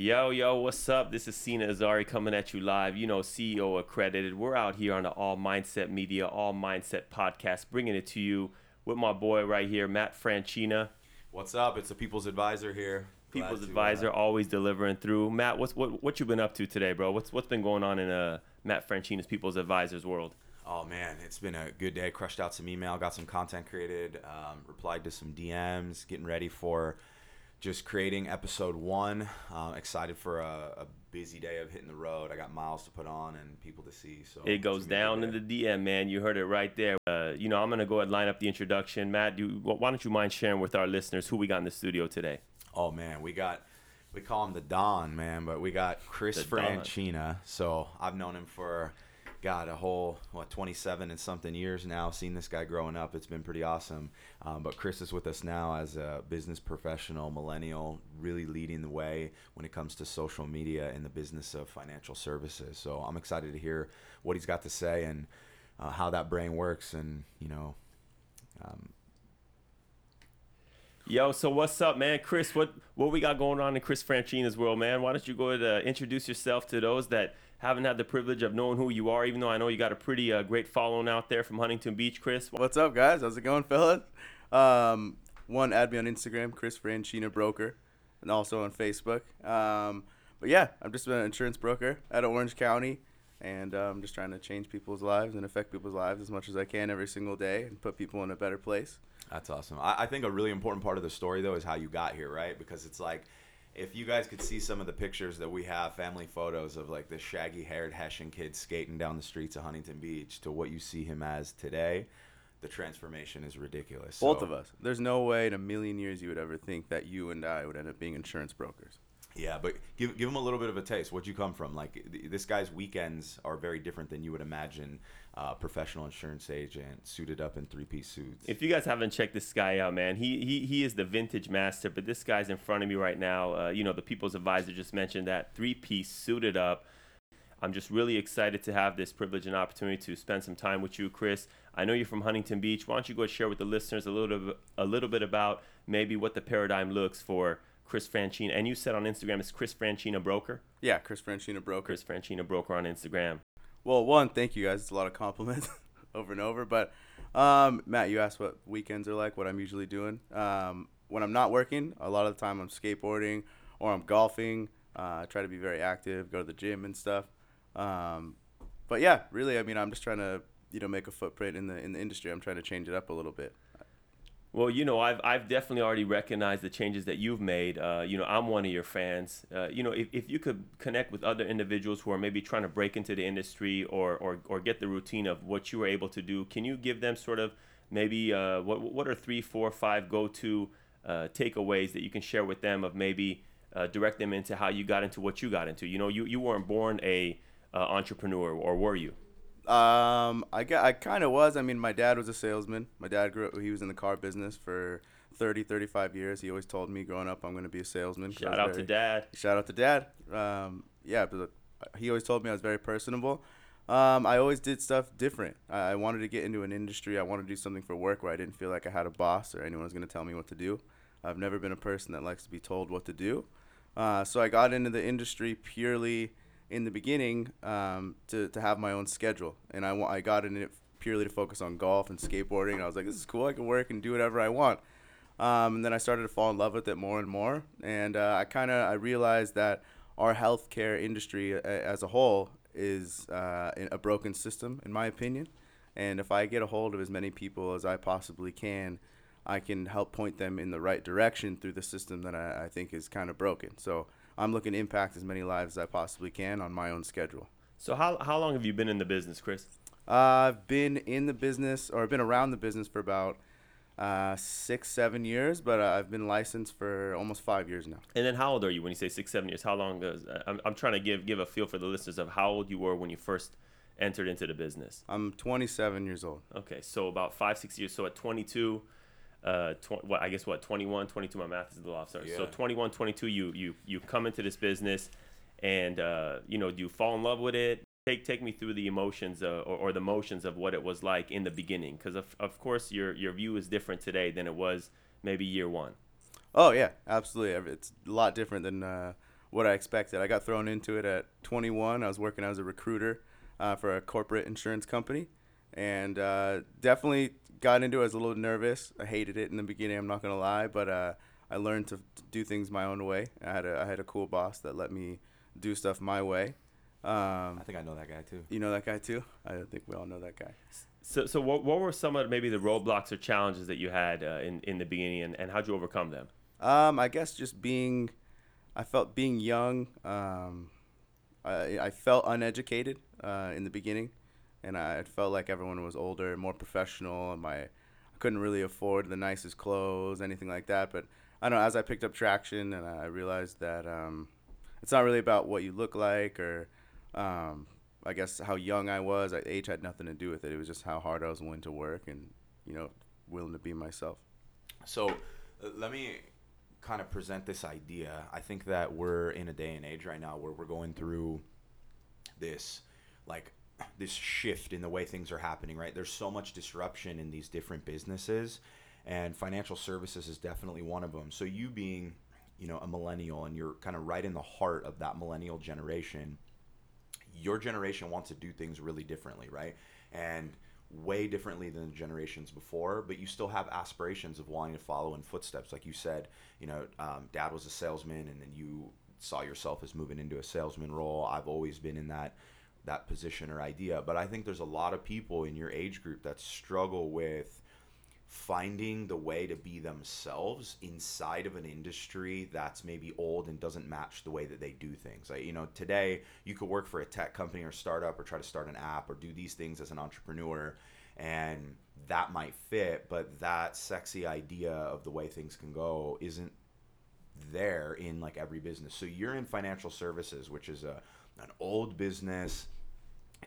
Yo, yo, what's up? This is Sina Azari coming at you live. You know, CEO accredited. We're out here on the All Mindset Media, All Mindset podcast, bringing it to you with my boy right here, Matt Franchina. What's up? It's the People's Advisor here. Glad People's to, uh, advisor, always delivering through. Matt, what's what what you been up to today, bro? What's what's been going on in uh Matt Franchina's People's Advisors world? oh man, it's been a good day. Crushed out some email, got some content created, um, replied to some DMs, getting ready for just creating episode one. Um, excited for a, a busy day of hitting the road. I got miles to put on and people to see. So It goes gonna be a down in the DM, man. You heard it right there. Uh, you know, I'm gonna go ahead and line up the introduction. Matt, do why don't you mind sharing with our listeners who we got in the studio today? Oh man, we got we call him the Don man, but we got Chris The Don. Franchina. So I've known him for God a whole what 27 and something years now. Seen this guy growing up. It's been pretty awesome. Um, but Chris is with us now as a business professional, millennial, really leading the way when it comes to social media in the business of financial services. So I'm excited to hear what he's got to say and uh, how that brain works, and you know. Um, Yo, so what's up, man? Chris, what what we got going on in Chris Franchina's world, man? Why don't you go ahead and uh, introduce yourself to those that haven't had the privilege of knowing who you are, even though I know you got a pretty uh, great following out there from Huntington Beach, Chris. What's up, guys? How's it going, fellas? Um, one, add me on Instagram, Chris Franchina Broker, and also on Facebook. Um, but yeah, I'm just an insurance broker out of Orange County, and I'm just trying to change people's lives and affect people's lives as much as I can every single day and put people in a better place. That's awesome. I, I think a really important part of the story though is how you got here, right? Because it's like if you guys could see some of the pictures that we have, family photos of like the shaggy haired Hessian kid skating down the streets of Huntington Beach to what you see him as today, the transformation is ridiculous. Both So, of us. There's no way in a million years you would ever think that you and I would end up being insurance brokers. Yeah, but give give him a little bit of a taste. Where'd you come from? Like th- this guy's weekends are very different than you would imagine. Uh, professional insurance agent, suited up in three piece suits. If you guys haven't checked this guy out, man, he he, he is the vintage master. But this guy's in front of me right now. Uh, you know, the People's Advisor just mentioned that three piece suited up. I'm just really excited to have this privilege and opportunity to spend some time with you, Chris. I know you're from Huntington Beach. Why don't you go share with the listeners a little bit, a little bit about maybe what the paradigm looks for Chris Franchina? And you said on Instagram it's Chris Franchina Broker. Yeah, Chris Franchina Broker. Chris Franchina Broker on Instagram. Well, one, thank you guys. It's a lot of compliments over and over. But um, Matt, you asked what weekends are like, what I'm usually doing. Um, when I'm not working, a lot of the time I'm skateboarding or I'm golfing. Uh, I try to be very active, go to the gym and stuff. Um, but yeah, really, I mean, I'm just trying to you know make a footprint in the in the industry. I'm trying to change it up a little bit. Well, you know, I've, I've definitely already recognized the changes that you've made. Uh, you know, I'm one of your fans. Uh, you know, if, if you could connect with other individuals who are maybe trying to break into the industry or, or, or get the routine of what you were able to do, can you give them sort of maybe uh, what, what are three, four, five go to uh, takeaways that you can share with them of maybe uh, direct them into how you got into what you got into? You know, you, you weren't born a uh, entrepreneur, or were you? Um, I got, I kind of was. I mean, my dad was a salesman. My dad grew up, he was in the car business for 30, 35 years. He always told me growing up, I'm going to be a salesman. Shout out to dad. Shout out to dad. Um, yeah, but he always told me I was very personable. Um, I always did stuff different. I, I wanted to get into an industry. I wanted to do something for work where I didn't feel like I had a boss or anyone was going to tell me what to do. I've never been a person that likes to be told what to do. Uh, so I got into the industry purely in the beginning um, to, to have my own schedule. And I, I got in it purely to focus on golf and skateboarding. I was like, this is cool. I can work and do whatever I want. Um, and then I started to fall in love with it more and more. And uh, I kind of I realized that our healthcare industry a- as a whole is uh, a broken system, in my opinion. And if I get a hold of as many people as I possibly can, I can help point them in the right direction through the system that I, I think is kind of broken. So I'm looking to impact as many lives as I possibly can on my own schedule. So, how, how long have you been in the business, Chris? Uh, I've been in the business, or I've been around the business for about uh, six, seven years, but uh, I've been licensed for almost five years now. And then how old are you when you say six, seven years? How long does I'm, I'm trying to give give a feel for the listeners of how old you were when you first entered into the business. I'm 27 years old. Okay, so about five, six years. So at 22, uh, tw- what I guess what 21, 22. My math is a little off. Sorry. So Yeah. 21, 22. You you you come into this business, and uh, you know, do you fall in love with it? Take take me through the emotions uh, or, or the motions of what it was like in the beginning, because of of course your your view is different today than it was maybe year one. Oh yeah, absolutely. It's a lot different than uh, what I expected. I got thrown into it at 21. I was working as a recruiter uh, for a corporate insurance company, and uh, definitely got into it. I was a little nervous. I hated it in the beginning. I'm not gonna lie, but uh, I learned to, to do things my own way. I had a I had a cool boss that let me do stuff my way. Um, I think I know that guy too. you know that guy too? I think we all know that guy. So, so what, what were some of maybe the roadblocks or challenges that you had uh, in, in the beginning and, and how'd you overcome them? Um, I guess just being, I felt being young. Um, I, I felt uneducated uh, in the beginning, and I felt like everyone was older, more professional, and my I couldn't really afford the nicest clothes, anything like that. But I don't know. As I picked up traction, and I realized that um, it's not really about what you look like or um, I guess how young I was. I, age had nothing to do with it. It was just how hard I was willing to work and you know willing to be myself. So uh, let me kind of present this idea. I think that we're in a day and age right now where we're going through this like this shift in the way things are happening, right? There's so much disruption in these different businesses and financial services is definitely one of them. So you being, you know, a millennial and you're kind of right in the heart of that millennial generation, your generation wants to do things really differently, right? And way differently than the generations before, but you still have aspirations of wanting to follow in footsteps. Like you said, you know, um, dad was a salesman, and then you saw yourself as moving into a salesman role. I've always been in that that position or idea, but I think there's a lot of people in your age group that struggle with finding the way to be themselves inside of an industry that's maybe old and doesn't match the way that they do things. Like, you know, today you could work for a tech company or startup or try to start an app or do these things as an entrepreneur and that might fit, but that sexy idea of the way things can go isn't there in like every business. So you're in financial services, which is a an old business.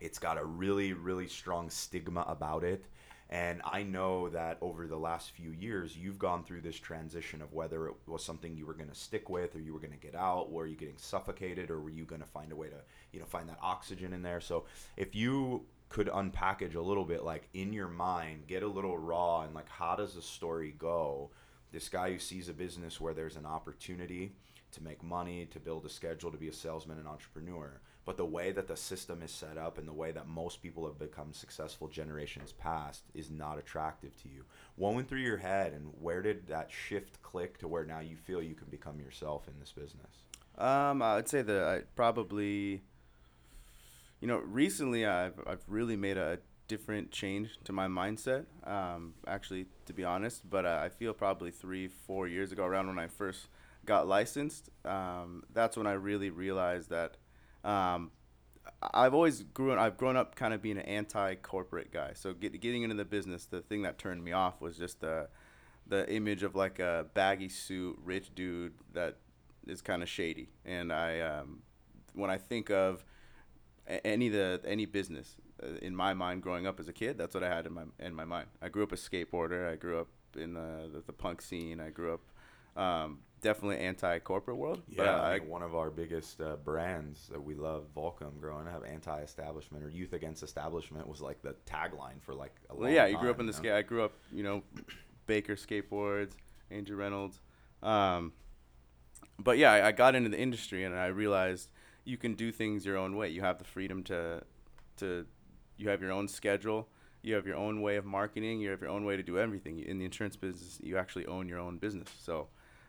It's got a really really strong stigma about it and I know that over the last few years, you've gone through this transition of whether it was something you were going to stick with or you were going to get out. Were you getting suffocated or were you going to find a way to, you know, find that oxygen in there? So if you could unpackage a little bit, like in your mind, get a little raw and like, how does the story go? This guy who sees a business where there's an opportunity to make money, to build a schedule, to be a salesman and entrepreneur but the way that the system is set up and the way that most people have become successful generations past is not attractive to you. What went through your head, and where did that shift click to where now you feel you can become yourself in this business? Um, I would say that I probably, you know, recently I've I've really made a different change to my mindset. Um, actually, to be honest, but uh, I feel probably three, four years ago, around when I first got licensed, um, that's when I really realized that um, I've always grown. I've grown up kind of being an anti-corporate guy. So get, getting into the business, the thing that turned me off was just the the image of like a baggy suit, rich dude that is kind of shady. And I, um, when I think of any the any business uh, in my mind growing up as a kid, that's what I had in my in my mind. I grew up a skateboarder. I grew up in the the, the punk scene. I grew up um, definitely anti-corporate world. Yeah, but I, one of our biggest uh, brands that we love, Volcom, growing up, anti-establishment or youth against establishment was like the tagline for like a long well, yeah, you grew up in the skate. I grew up, you know, Baker skateboards, Andrew Reynolds. Um, but yeah, I, I got into the industry and I realized you can do things your own way. You have the freedom to, to, you have your own schedule. You have your own way of marketing. You have your own way to do everything. In the insurance business, you actually own your own business. So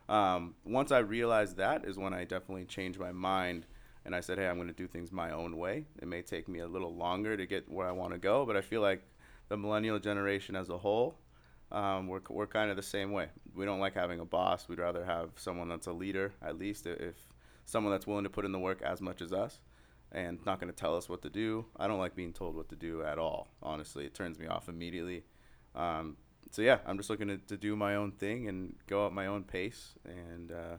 um, once I realized that is when I definitely changed my mind and I said, hey, I'm going to do things my own way. It may take me a little longer to get where I want to go, but I feel like the millennial generation as a whole, um, we're, we're kind of the same way. We don't like having a boss. We'd rather have someone that's a leader, at least if someone that's willing to put in the work as much as us and not going to tell us what to do. I don't like being told what to do at all, honestly. It turns me off immediately. Um, so yeah, I'm just looking to, to do my own thing and go at my own pace, and uh,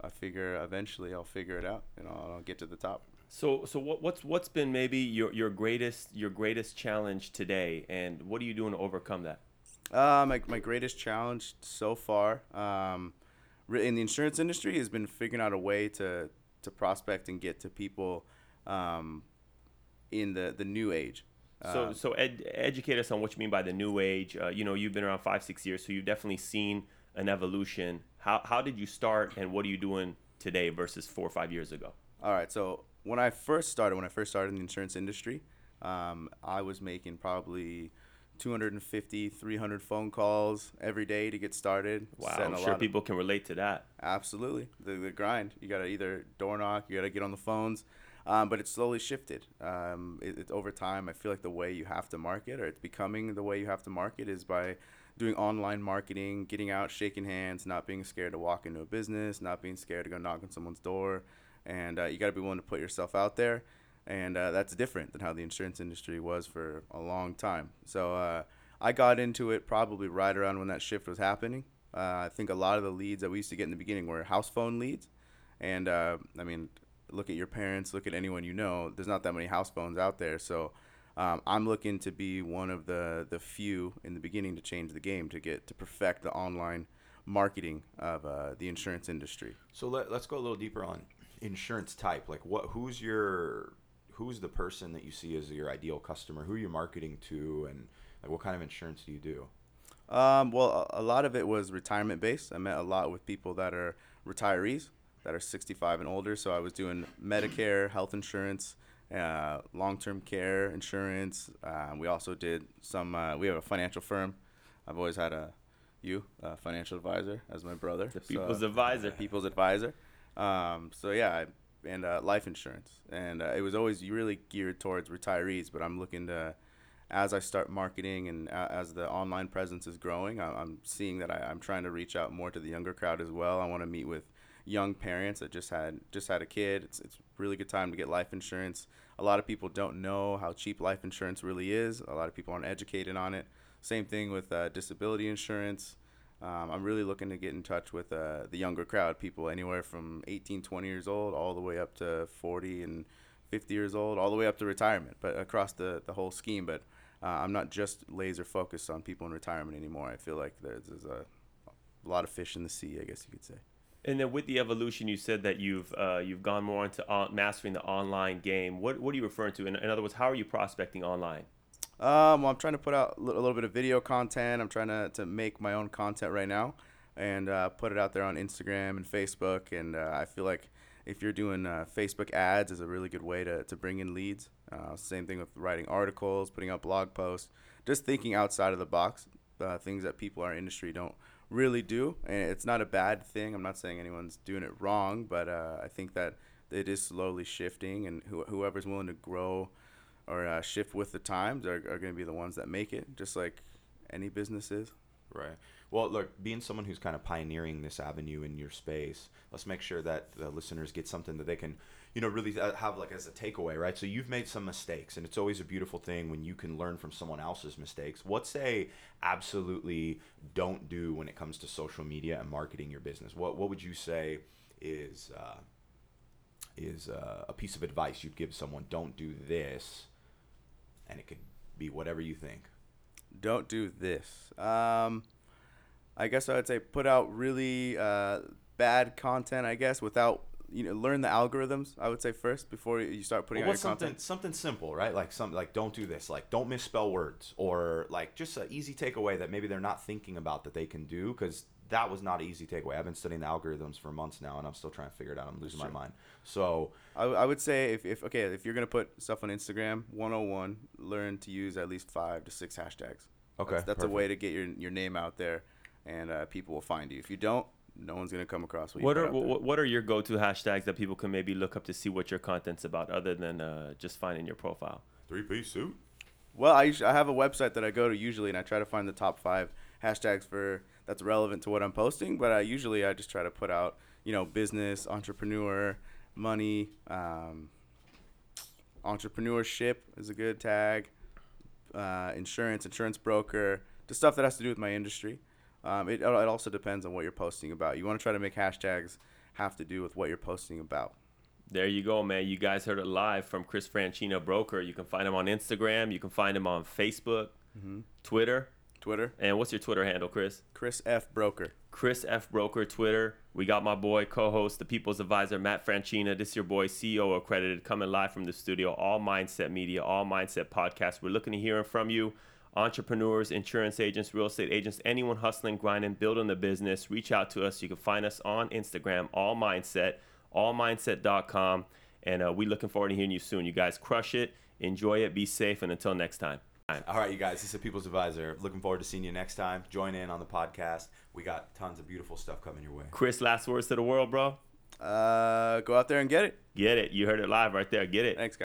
I figure eventually I'll figure it out and I'll, I'll, get to the top. So, so what, what's what's been maybe your, your greatest your greatest challenge today, and what are you doing to overcome that? Uh, my my greatest challenge so far, um, in the insurance industry, has been figuring out a way to to prospect and get to people um, in the the new age. So, uh, so ed, educate us on what you mean by the new age. Uh, you know, you've been around five, six years, so you've definitely seen an evolution. How, how did you start, and what are you doing today versus four or five years ago? All right. So when I first started, when I first started in the insurance industry, um, I was making probably 250, 300 phone calls every day to get started. Wow, I'm sure lot of- people can relate to that. Absolutely, the, the grind. You gotta either door knock, you gotta get on the phones, um, but it's slowly shifted. Um, it, it's over time. I feel like the way you have to market, or it's becoming the way you have to market, is by doing online marketing, getting out, shaking hands, not being scared to walk into a business, not being scared to go knock on someone's door, and uh, you gotta be willing to put yourself out there, and uh, that's different than how the insurance industry was for a long time. So uh, I got into it probably right around when that shift was happening. Uh, I think a lot of the leads that we used to get in the beginning were house phone leads, and uh, I mean, look at your parents, look at anyone you know. There's not that many house phones out there, so um, I'm looking to be one of the the few in the beginning to change the game to get to perfect the online marketing of uh, the insurance industry. So let, let's go a little deeper on insurance type. Like what who's your who's the person that you see as your ideal customer? Who are you marketing to and like what kind of insurance do you do? Um, well, a, a lot of it was retirement based. I met a lot with people that are retirees that are 65 and older. So I was doing Medicare, health insurance, uh, long term care insurance. Um, we also did some. Uh, we have a financial firm. I've always had a you a financial advisor as my brother. The So, people's advisor. people's advisor. Um, so yeah, I, and uh, life insurance, and uh, it was always really geared towards retirees. But I'm looking to, as I start marketing and uh, as the online presence is growing, I, I'm seeing that I, I'm trying to reach out more to the younger crowd as well. I want to meet with young parents that just had just had a kid. It's it's really good time to get life insurance. A lot of people don't know how cheap life insurance really is. A lot of people aren't educated on it. Same thing with uh, disability insurance. Um, I'm really looking to get in touch with uh, the younger crowd, people anywhere from 18, 20 years old, all the way up to 40 and 50 years old, all the way up to retirement, but across the, the whole scheme. But uh, I'm not just laser focused on people in retirement anymore. I feel like there's, there's a, a lot of fish in the sea, I guess you could say. And then with the evolution, you said that you've uh, you've gone more into on- mastering the online game. What what are you referring to? In, in other words, how are you prospecting online? Um, well, I'm trying to put out a li- a little bit of video content. I'm trying to, to make my own content right now and uh, put it out there on Instagram and Facebook. And uh, I feel like if you're doing uh, Facebook ads is a really good way to, to bring in leads. Uh, same thing with writing articles, putting out blog posts, just thinking outside of the box, uh, things that people in our industry don't really do. And it's not a bad thing. I'm not saying anyone's doing it wrong, but uh, I think that it is slowly shifting, and who whoever's willing to grow or uh, shift with the times are, are going to be the ones that make it, just like any business is. Right. Well, look, being someone who's kind of pioneering this avenue in your space, let's make sure that the listeners get something that they can, you know, really uh, have like as a takeaway, right? So you've made some mistakes, and it's always a beautiful thing when you can learn from someone else's mistakes. What's a absolutely don't do when it comes to social media and marketing your business? What What would you say is uh, is uh, a piece of advice you'd give someone? Don't do this, and it could be whatever you think. Don't do this. Um, I guess I would say put out really uh, bad content. I guess without you know learn the algorithms. I would say first before you start putting Well, out something content. something simple, right? Like some like don't do this, like don't misspell words, or like just an easy takeaway that maybe they're not thinking about that they can do because that was not an easy takeaway. I've been studying the algorithms for months now, and I'm still trying to figure it out. I'm losing my Sure. mind. So I, I would say if, if okay if you're gonna put stuff on Instagram 101 learn to use at least five to six hashtags. Okay, that's, that's a way to get your your name out there, and uh, people will find you. If you don't, no one's gonna come across what, What put are out there. what, what are your go-to hashtags that people can maybe look up to see what your content's about, other than uh, just finding your profile? three piece suit. Well, I, usually, I have a website that I go to usually, and I try to find the top five hashtags for that's relevant to what I'm posting. But I usually I just try to put out you know business, entrepreneur, money, um, entrepreneurship is a good tag, uh, insurance, insurance broker, just stuff that has to do with my industry. Um, it, it also depends on what you're posting about. You want to try to make hashtags have to do with what you're posting about. There you go, man. You guys heard it live from Chris Franchina Broker. You can find him on Instagram. You can find him on Facebook, Twitter, Twitter, and what's your Twitter handle, Chris? Chris F Broker. Chris F. Broker Twitter. We got my boy, co-host, the People's Advisor, Matt Franchina. This is your boy, CEO Accredited, coming live from the studio. All Mindset Media, All Mindset Podcast. We're looking to hearing from you, entrepreneurs, insurance agents, real estate agents, anyone hustling, grinding, building the business. Reach out to us. You can find us on Instagram, All Mindset. allmindset.com. And uh, we looking forward to hearing you soon. You guys crush it, enjoy it, be safe, and until next time. All right, you guys, this is People's Advisor. Looking forward to seeing you next time. Join in on the podcast. We got tons of beautiful stuff coming your way. Chris, last words to the world, bro. Uh, go out there and get it. Get it. You heard it live right there. Get it. Thanks, guys.